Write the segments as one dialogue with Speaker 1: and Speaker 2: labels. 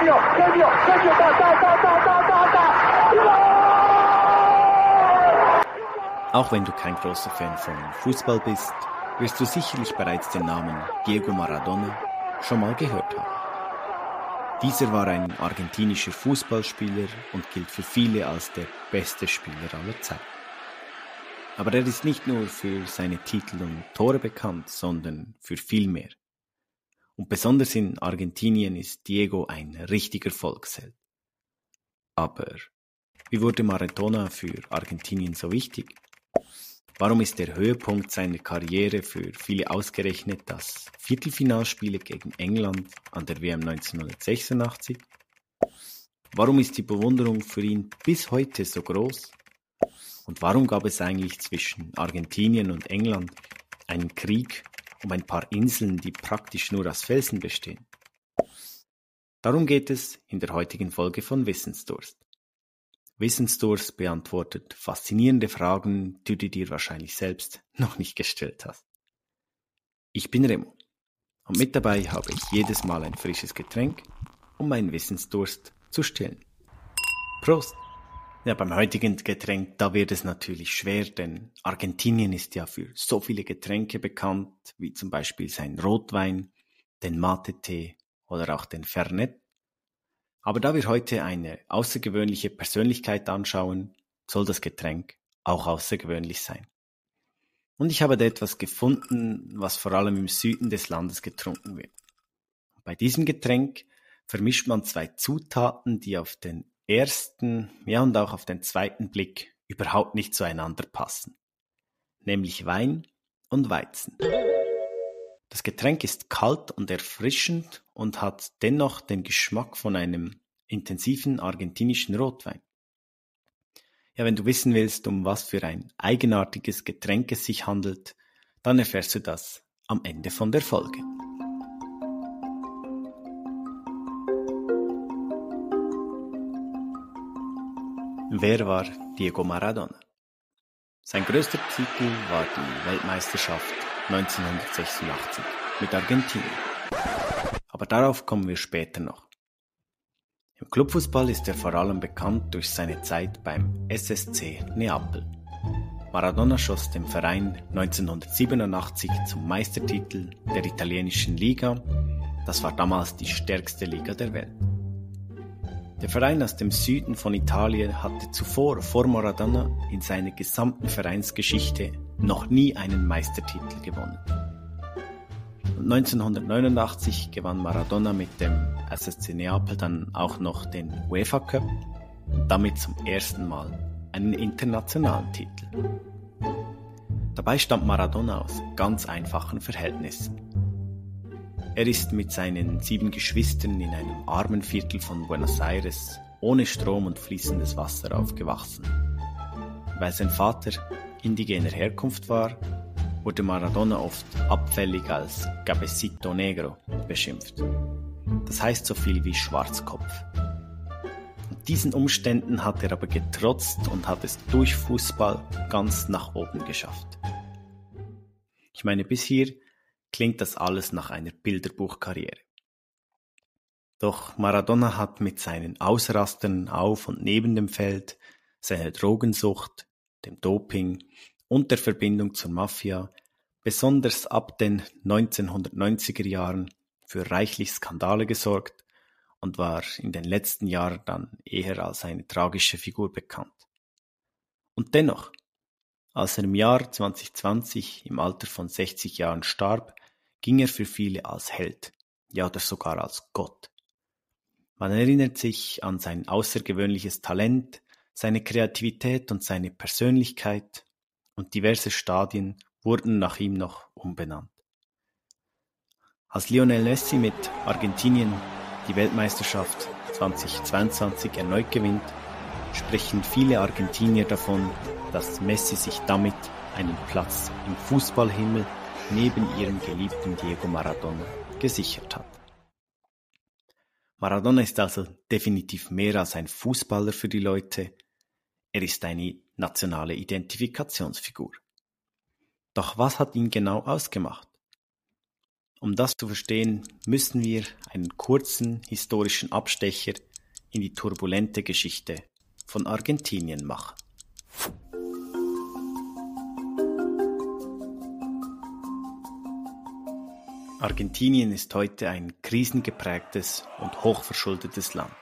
Speaker 1: genio, genio, genio, da, da, da, da, da, da, da.
Speaker 2: Auch wenn du kein großer Fan von Fußball bist, wirst du sicherlich bereits den Namen Diego Maradona schon mal gehört haben. Dieser war ein argentinischer Fußballspieler und gilt für viele als der beste Spieler aller Zeiten. Aber er ist nicht nur für seine Titel und Tore bekannt, sondern für viel mehr. Und besonders in Argentinien ist Diego ein richtiger Volksheld. Aber wie wurde Maradona für Argentinien so wichtig? Warum ist der Höhepunkt seiner Karriere für viele ausgerechnet das Viertelfinalspiele gegen England an der WM 1986? Warum ist die Bewunderung für ihn bis heute so groß? Und warum gab es eigentlich zwischen Argentinien und England einen Krieg um ein paar Inseln, die praktisch nur aus Felsen bestehen? Darum geht es in der heutigen Folge von Wissensdurst. Wissensdurst beantwortet faszinierende Fragen, die du dir wahrscheinlich selbst noch nicht gestellt hast. Ich bin Remo und mit dabei habe ich jedes Mal ein frisches Getränk, um meinen Wissensdurst zu stillen. Prost! Ja, beim heutigen Getränk, da wird es natürlich schwer, denn Argentinien ist ja für so viele Getränke bekannt, wie zum Beispiel sein Rotwein, den Mate-Tee oder auch den Fernet. Aber da wir heute eine außergewöhnliche Persönlichkeit anschauen, soll das Getränk auch außergewöhnlich sein. Und ich habe da etwas gefunden, was vor allem im Süden des Landes getrunken wird. Bei diesem Getränk vermischt man zwei Zutaten, die auf den ersten, ja und auch auf den zweiten Blick überhaupt nicht zueinander passen. Nämlich Wein und Weizen. Das Getränk ist kalt und erfrischend und hat dennoch den Geschmack von einem intensiven argentinischen Rotwein. Ja, wenn du wissen willst, um was für ein eigenartiges Getränk es sich handelt, dann erfährst du das am Ende von der Folge. Wer war Diego Maradona? Sein größter Titel war die Weltmeisterschaft 1986 mit Argentinien. Aber darauf kommen wir später noch. Im Clubfußball ist er vor allem bekannt durch seine Zeit beim SSC Neapel. Maradona schoss dem Verein 1987 zum Meistertitel der italienischen Liga. Das war damals die stärkste Liga der Welt. Der Verein aus dem Süden von Italien hatte zuvor vor Maradona in seiner gesamten Vereinsgeschichte noch nie einen Meistertitel gewonnen. Und 1989 gewann Maradona mit dem SSC Neapel dann auch noch den UEFA Cup damit zum ersten Mal einen internationalen Titel. Dabei stammt Maradona aus ganz einfachen Verhältnissen. Er ist mit seinen sieben Geschwistern in einem armen Viertel von Buenos Aires ohne Strom und fließendes Wasser aufgewachsen. Weil sein Vater indigener Herkunft war, wurde Maradona oft abfällig als Cabecito Negro beschimpft. Das heißt so viel wie Schwarzkopf. Und diesen Umständen hat er aber getrotzt und hat es durch Fußball ganz nach oben geschafft. Ich meine, bis hier klingt das alles nach einer Bilderbuchkarriere. Doch Maradona hat mit seinen Ausrastern auf und neben dem Feld, seiner Drogensucht, dem Doping und der Verbindung zur Mafia besonders ab den 1990er Jahren für reichlich Skandale gesorgt und war in den letzten Jahren dann eher als eine tragische Figur bekannt. Und dennoch, als er im Jahr 2020 im Alter von 60 Jahren starb, ging er für viele als Held, ja oder sogar als Gott. Man erinnert sich an sein außergewöhnliches Talent, seine Kreativität und seine Persönlichkeit und diverse Stadien wurden nach ihm noch umbenannt. Als Lionel Messi mit Argentinien die Weltmeisterschaft 2022 erneut gewinnt, sprechen viele Argentinier davon, dass Messi sich damit einen Platz im Fußballhimmel neben ihrem geliebten Diego Maradona gesichert hat. Maradona ist also definitiv mehr als ein Fußballer für die Leute, er ist eine nationale Identifikationsfigur. Doch was hat ihn genau ausgemacht? Um das zu verstehen, müssen wir einen kurzen historischen Abstecher in die turbulente Geschichte von Argentinien machen. Argentinien ist heute ein krisengeprägtes und hochverschuldetes Land,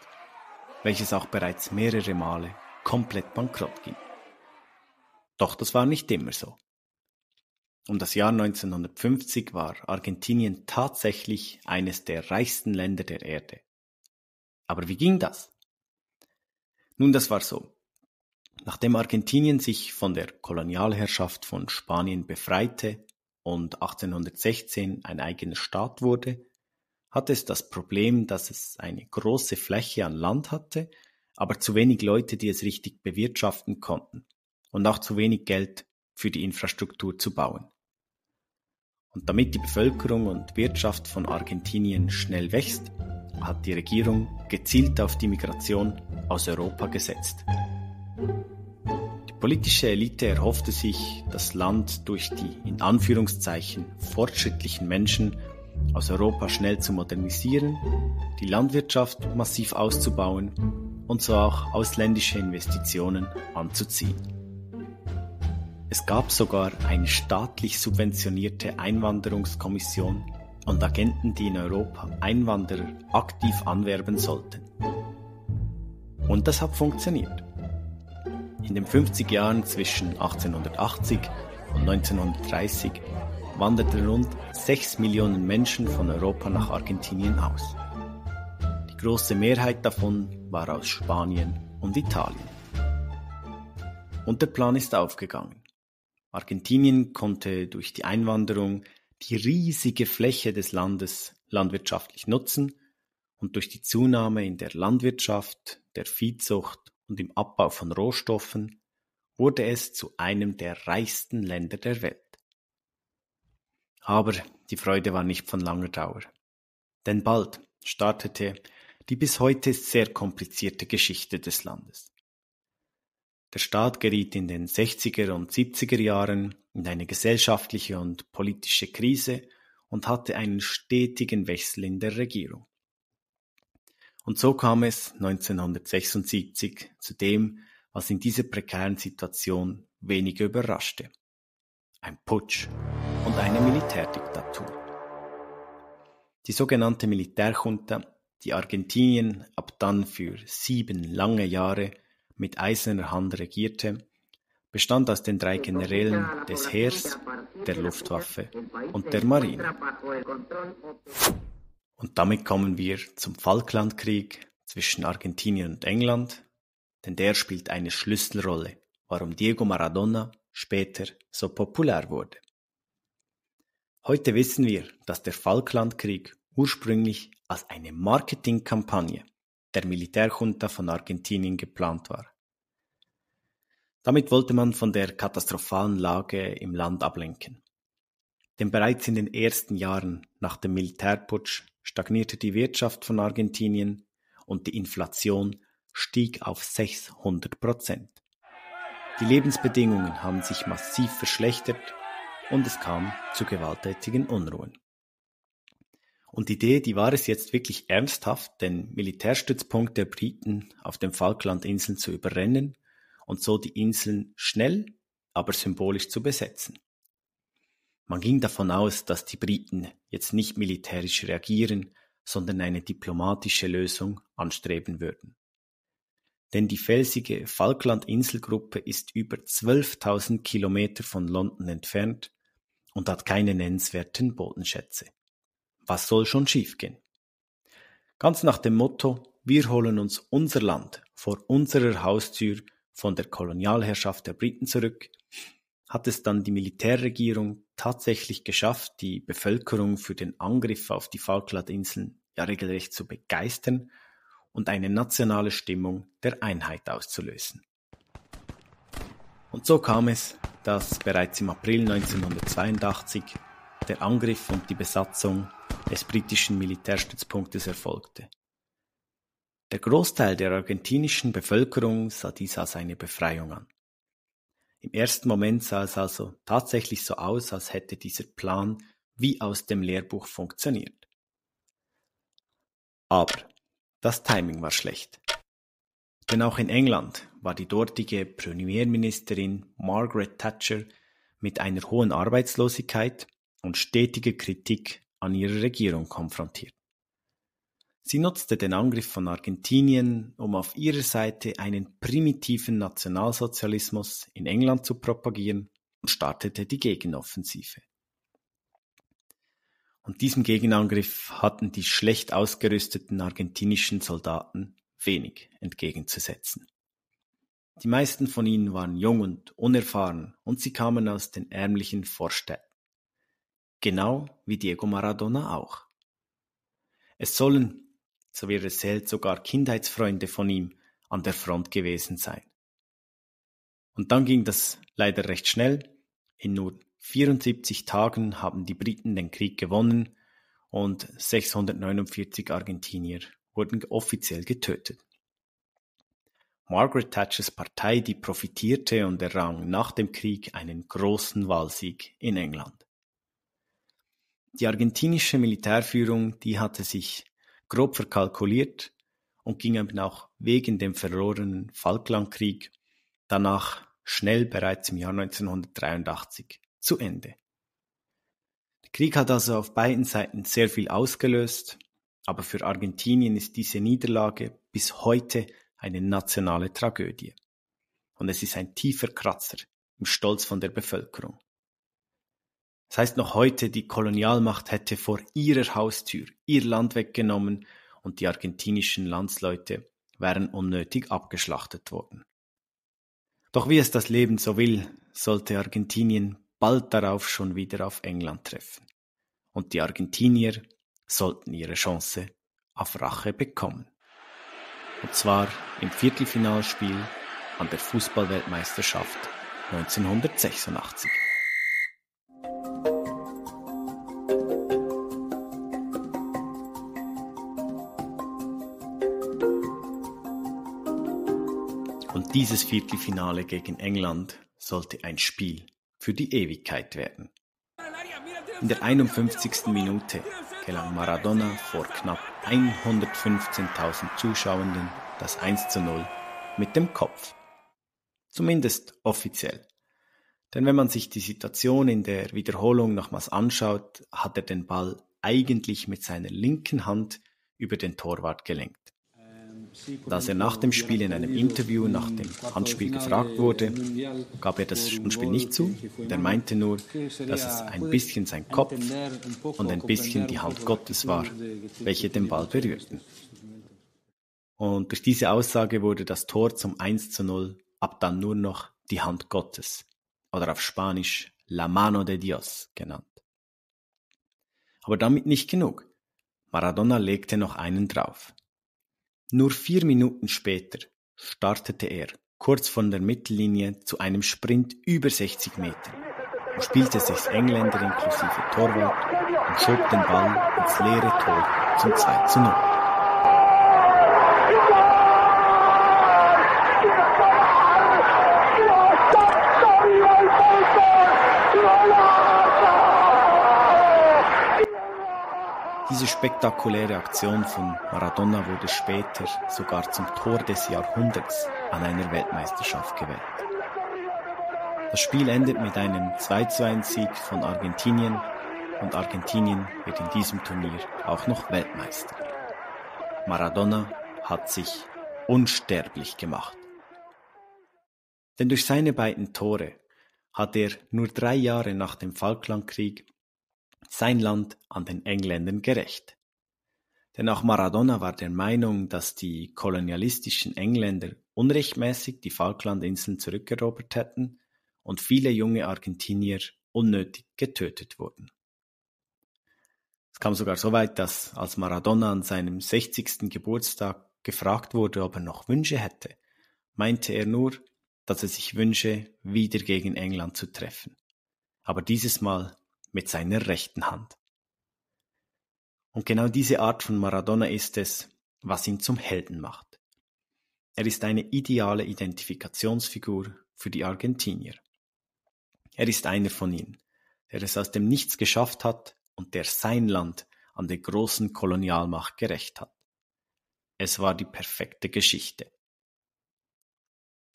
Speaker 2: welches auch bereits mehrere Male komplett bankrott ging. Doch das war nicht immer so. Um das Jahr 1950 war Argentinien tatsächlich eines der reichsten Länder der Erde. Aber wie ging das? Nun, das war so. Nachdem Argentinien sich von der Kolonialherrschaft von Spanien befreite und 1816 ein eigener Staat wurde, hatte es das Problem, dass es eine große Fläche an Land hatte, aber zu wenig Leute, die es richtig bewirtschaften konnten und auch zu wenig Geld für die Infrastruktur zu bauen. Und damit die Bevölkerung und Wirtschaft von Argentinien schnell wächst, hat die Regierung gezielt auf die Migration aus Europa gesetzt. Politische Elite erhoffte sich, das Land durch die in Anführungszeichen fortschrittlichen Menschen aus Europa schnell zu modernisieren, die Landwirtschaft massiv auszubauen und so auch ausländische Investitionen anzuziehen. Es gab sogar eine staatlich subventionierte Einwanderungskommission und Agenten, die in Europa Einwanderer aktiv anwerben sollten. Und das hat funktioniert. In den 50 Jahren zwischen 1880 und 1930 wanderten rund 6 Millionen Menschen von Europa nach Argentinien aus. Die große Mehrheit davon war aus Spanien und Italien. Und der Plan ist aufgegangen. Argentinien konnte durch die Einwanderung die riesige Fläche des Landes landwirtschaftlich nutzen und durch die Zunahme in der Landwirtschaft, der Viehzucht und im Abbau von Rohstoffen wurde es zu einem der reichsten Länder der Welt. Aber die Freude war nicht von langer Dauer. Denn bald startete die bis heute sehr komplizierte Geschichte des Landes. Der Staat geriet in den 60er und 70er Jahren in eine gesellschaftliche und politische Krise und hatte einen stetigen Wechsel in der Regierung. Und so kam es 1976 zu dem, was in dieser prekären Situation weniger überraschte. Ein Putsch und eine Militärdiktatur. Die sogenannte Militärjunta, die Argentinien ab dann für sieben lange Jahre mit eiserner Hand regierte, bestand aus den drei Generälen des Heers, der Luftwaffe und der Marine. Und damit kommen wir zum Falklandkrieg zwischen Argentinien und England, denn der spielt eine Schlüsselrolle, warum Diego Maradona später so populär wurde. Heute wissen wir, dass der Falklandkrieg ursprünglich als eine Marketingkampagne der Militärjunta von Argentinien geplant war. Damit wollte man von der katastrophalen Lage im Land ablenken. Denn bereits in den ersten Jahren nach dem Militärputsch stagnierte die Wirtschaft von Argentinien und die Inflation stieg auf 600 Prozent. Die Lebensbedingungen haben sich massiv verschlechtert und es kam zu gewalttätigen Unruhen. Und die Idee, die war es jetzt wirklich ernsthaft, den Militärstützpunkt der Briten auf den Falklandinseln zu überrennen und so die Inseln schnell, aber symbolisch zu besetzen. Man ging davon aus, dass die Briten jetzt nicht militärisch reagieren, sondern eine diplomatische Lösung anstreben würden. Denn die felsige Falkland-Inselgruppe ist über 12.000 Kilometer von London entfernt und hat keine nennenswerten Bodenschätze. Was soll schon schiefgehen? Ganz nach dem Motto, wir holen uns unser Land vor unserer Haustür von der Kolonialherrschaft der Briten zurück, hat es dann die Militärregierung tatsächlich geschafft, die Bevölkerung für den Angriff auf die Falklandinseln ja regelrecht zu begeistern und eine nationale Stimmung der Einheit auszulösen. Und so kam es, dass bereits im April 1982 der Angriff und die Besatzung des britischen Militärstützpunktes erfolgte. Der Großteil der argentinischen Bevölkerung sah dies als eine Befreiung an. Im ersten Moment sah es also tatsächlich so aus, als hätte dieser Plan wie aus dem Lehrbuch funktioniert. Aber das Timing war schlecht. Denn auch in England war die dortige Premierministerin Margaret Thatcher mit einer hohen Arbeitslosigkeit und stetiger Kritik an ihrer Regierung konfrontiert. Sie nutzte den Angriff von Argentinien, um auf ihrer Seite einen primitiven Nationalsozialismus in England zu propagieren und startete die Gegenoffensive. Und diesem Gegenangriff hatten die schlecht ausgerüsteten argentinischen Soldaten wenig entgegenzusetzen. Die meisten von ihnen waren jung und unerfahren und sie kamen aus den ärmlichen Vorstädten. Genau wie Diego Maradona auch. Es sollen so wird erzählt, sogar Kindheitsfreunde von ihm an der Front gewesen sein. Und dann ging das leider recht schnell. In nur 74 Tagen haben die Briten den Krieg gewonnen und 649 Argentinier wurden offiziell getötet. Margaret Thatchers Partei, die profitierte und errang nach dem Krieg einen großen Wahlsieg in England. Die argentinische Militärführung, die hatte sich grob verkalkuliert und ging eben auch wegen dem verlorenen Falklandkrieg danach schnell bereits im Jahr 1983 zu Ende. Der Krieg hat also auf beiden Seiten sehr viel ausgelöst, aber für Argentinien ist diese Niederlage bis heute eine nationale Tragödie. Und es ist ein tiefer Kratzer im Stolz von der Bevölkerung. Das heißt noch heute, die Kolonialmacht hätte vor ihrer Haustür ihr Land weggenommen und die argentinischen Landsleute wären unnötig abgeschlachtet worden. Doch wie es das Leben so will, sollte Argentinien bald darauf schon wieder auf England treffen. Und die Argentinier sollten ihre Chance auf Rache bekommen. Und zwar im Viertelfinalspiel an der Fußballweltmeisterschaft 1986. Und dieses Viertelfinale gegen England sollte ein Spiel für die Ewigkeit werden. In der 51. Minute gelang Maradona vor knapp 115.000 Zuschauenden das 1 zu 0 mit dem Kopf. Zumindest offiziell. Denn wenn man sich die Situation in der Wiederholung nochmals anschaut, hat er den Ball eigentlich mit seiner linken Hand über den Torwart gelenkt. Und als er nach dem Spiel in einem Interview nach dem Handspiel gefragt wurde, gab er das Handspiel nicht zu. Und er meinte nur, dass es ein bisschen sein Kopf und ein bisschen die Hand Gottes war, welche den Ball berührten. Und durch diese Aussage wurde das Tor zum 1 zu 0 ab dann nur noch die Hand Gottes oder auf Spanisch La Mano de Dios genannt. Aber damit nicht genug. Maradona legte noch einen drauf. Nur vier Minuten später startete er kurz von der Mittellinie zu einem Sprint über 60 Meter und spielte sechs Engländer inklusive Torwart und schob den Ball ins leere Tor zum 2 zu 0. Diese spektakuläre Aktion von Maradona wurde später sogar zum Tor des Jahrhunderts an einer Weltmeisterschaft gewählt. Das Spiel endet mit einem 2:1 Sieg von Argentinien und Argentinien wird in diesem Turnier auch noch Weltmeister. Maradona hat sich unsterblich gemacht. Denn durch seine beiden Tore hat er nur drei Jahre nach dem Falklandkrieg sein Land an den Engländern gerecht. Denn auch Maradona war der Meinung, dass die kolonialistischen Engländer unrechtmäßig die Falklandinseln zurückerobert hätten und viele junge Argentinier unnötig getötet wurden. Es kam sogar so weit, dass als Maradona an seinem 60. Geburtstag gefragt wurde, ob er noch Wünsche hätte, meinte er nur, dass er sich wünsche, wieder gegen England zu treffen. Aber dieses Mal mit seiner rechten Hand. Und genau diese Art von Maradona ist es, was ihn zum Helden macht. Er ist eine ideale Identifikationsfigur für die Argentinier. Er ist einer von ihnen, der es aus dem Nichts geschafft hat und der sein Land an der großen Kolonialmacht gerecht hat. Es war die perfekte Geschichte.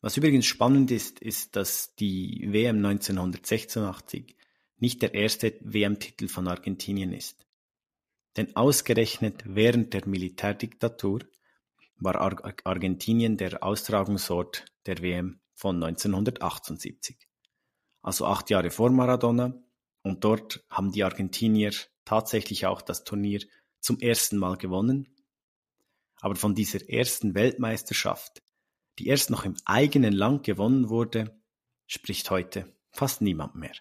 Speaker 2: Was übrigens spannend ist, ist, dass die WM 1986 nicht der erste WM-Titel von Argentinien ist. Denn ausgerechnet während der Militärdiktatur war Ar Argentinien der Austragungsort der WM von 1978. Also acht Jahre vor Maradona und dort haben die Argentinier tatsächlich auch das Turnier zum ersten Mal gewonnen. Aber von dieser ersten Weltmeisterschaft, die erst noch im eigenen Land gewonnen wurde, spricht heute fast niemand mehr.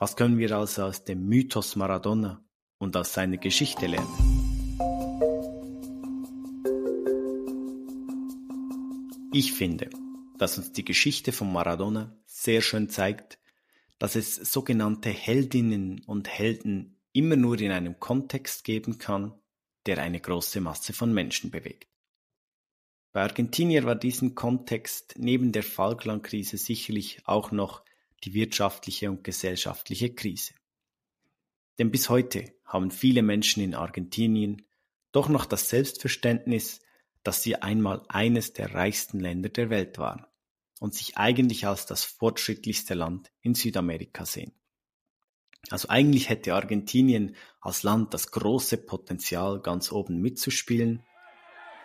Speaker 2: Was können wir also aus dem Mythos Maradona und aus seiner Geschichte lernen? Ich finde, dass uns die Geschichte von Maradona sehr schön zeigt, dass es sogenannte Heldinnen und Helden immer nur in einem Kontext geben kann, der eine große Masse von Menschen bewegt. Bei Argentinier war diesen Kontext neben der Falklandkrise sicherlich auch noch die wirtschaftliche und gesellschaftliche Krise. Denn bis heute haben viele Menschen in Argentinien doch noch das Selbstverständnis, dass sie einmal eines der reichsten Länder der Welt waren und sich eigentlich als das fortschrittlichste Land in Südamerika sehen. Also eigentlich hätte Argentinien als Land das große Potenzial, ganz oben mitzuspielen,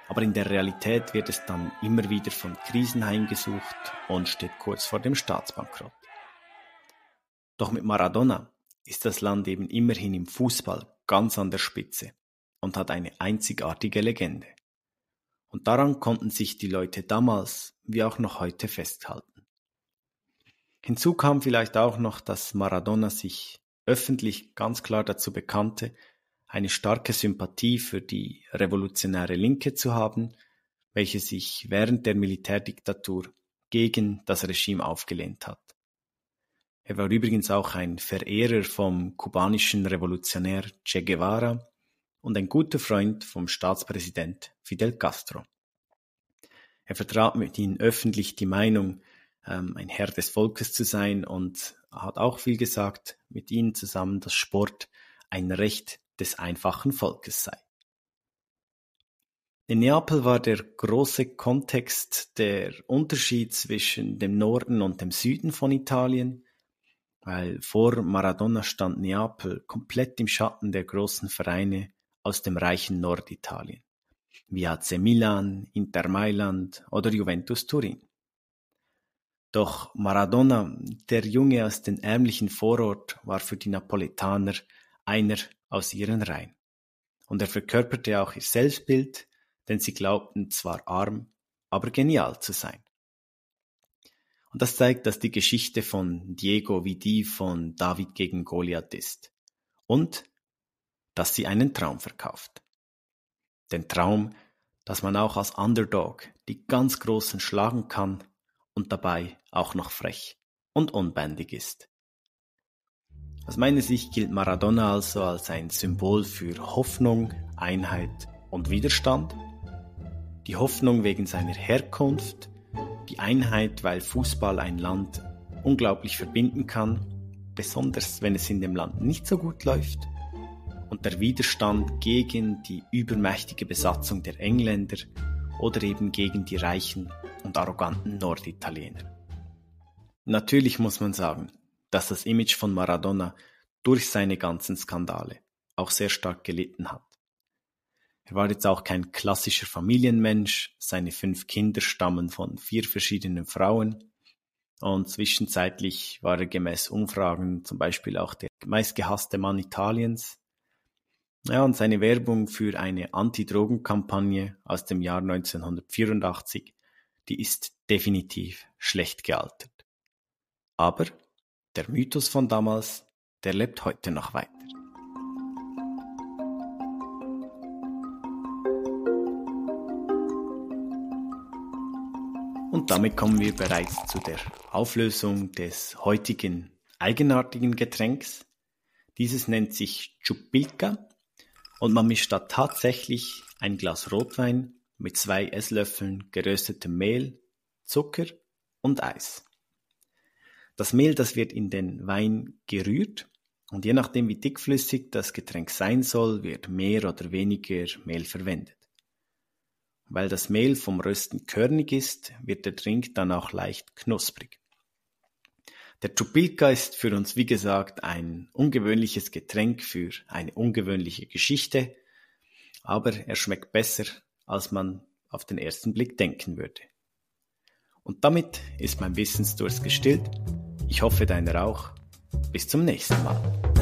Speaker 2: aber in der Realität wird es dann immer wieder von Krisen heimgesucht und steht kurz vor dem Staatsbankrott. Doch mit Maradona ist das Land eben immerhin im Fußball ganz an der Spitze und hat eine einzigartige Legende. Und daran konnten sich die Leute damals wie auch noch heute festhalten. Hinzu kam vielleicht auch noch, dass Maradona sich öffentlich ganz klar dazu bekannte, eine starke Sympathie für die revolutionäre Linke zu haben, welche sich während der Militärdiktatur gegen das Regime aufgelehnt hat. Er war übrigens auch ein Verehrer vom kubanischen Revolutionär Che Guevara und ein guter Freund vom Staatspräsident Fidel Castro. Er vertrat mit ihnen öffentlich die Meinung, ähm, ein Herr des Volkes zu sein und hat auch viel gesagt mit ihnen zusammen, dass Sport ein Recht des einfachen Volkes sei. In Neapel war der große Kontext der Unterschied zwischen dem Norden und dem Süden von Italien, weil vor Maradona stand Neapel komplett im Schatten der großen Vereine aus dem reichen Norditalien, wie AC Milan, Inter Mailand oder Juventus Turin. Doch Maradona, der Junge aus dem ärmlichen Vorort, war für die Napoletaner einer aus ihren Reihen. Und er verkörperte auch ihr Selbstbild, denn sie glaubten zwar arm, aber genial zu sein. Und das zeigt, dass die Geschichte von Diego wie die von David gegen Goliath ist. Und dass sie einen Traum verkauft. Den Traum, dass man auch als Underdog die ganz Großen schlagen kann und dabei auch noch frech und unbändig ist. Aus meiner Sicht gilt Maradona also als ein Symbol für Hoffnung, Einheit und Widerstand. Die Hoffnung wegen seiner Herkunft, die Einheit, weil Fußball ein Land unglaublich verbinden kann, besonders wenn es in dem Land nicht so gut läuft und der Widerstand gegen die übermächtige Besatzung der Engländer oder eben gegen die reichen und arroganten Norditaliener. Natürlich muss man sagen, dass das Image von Maradona durch seine ganzen Skandale auch sehr stark gelitten hat. Er war jetzt auch kein klassischer Familienmensch, seine fünf Kinder stammen von vier verschiedenen Frauen und zwischenzeitlich war er gemäß Umfragen zum Beispiel auch der meistgehasste Mann Italiens ja, und seine Werbung für eine Anti-Drogen-Kampagne aus dem Jahr 1984, die ist definitiv schlecht gealtert. Aber der Mythos von damals, der lebt heute noch weiter. Und damit kommen wir bereits zu der Auflösung des heutigen eigenartigen Getränks. Dieses nennt sich Chupilka und man mischt da tatsächlich ein Glas Rotwein mit zwei Esslöffeln geröstetem Mehl, Zucker und Eis. Das Mehl, das wird in den Wein gerührt Und je nachdem, wie dickflüssig das Getränk sein soll, wird mehr oder weniger Mehl verwendet. Weil das Mehl vom Rösten körnig ist, wird der Drink dann auch leicht knusprig. Der Chupilka ist für uns, wie gesagt, ein ungewöhnliches Getränk für eine ungewöhnliche Geschichte, aber er schmeckt besser, als man auf den ersten Blick denken würde. Und damit ist mein Wissensdurst gestillt. Ich hoffe deiner auch. Bis zum nächsten Mal.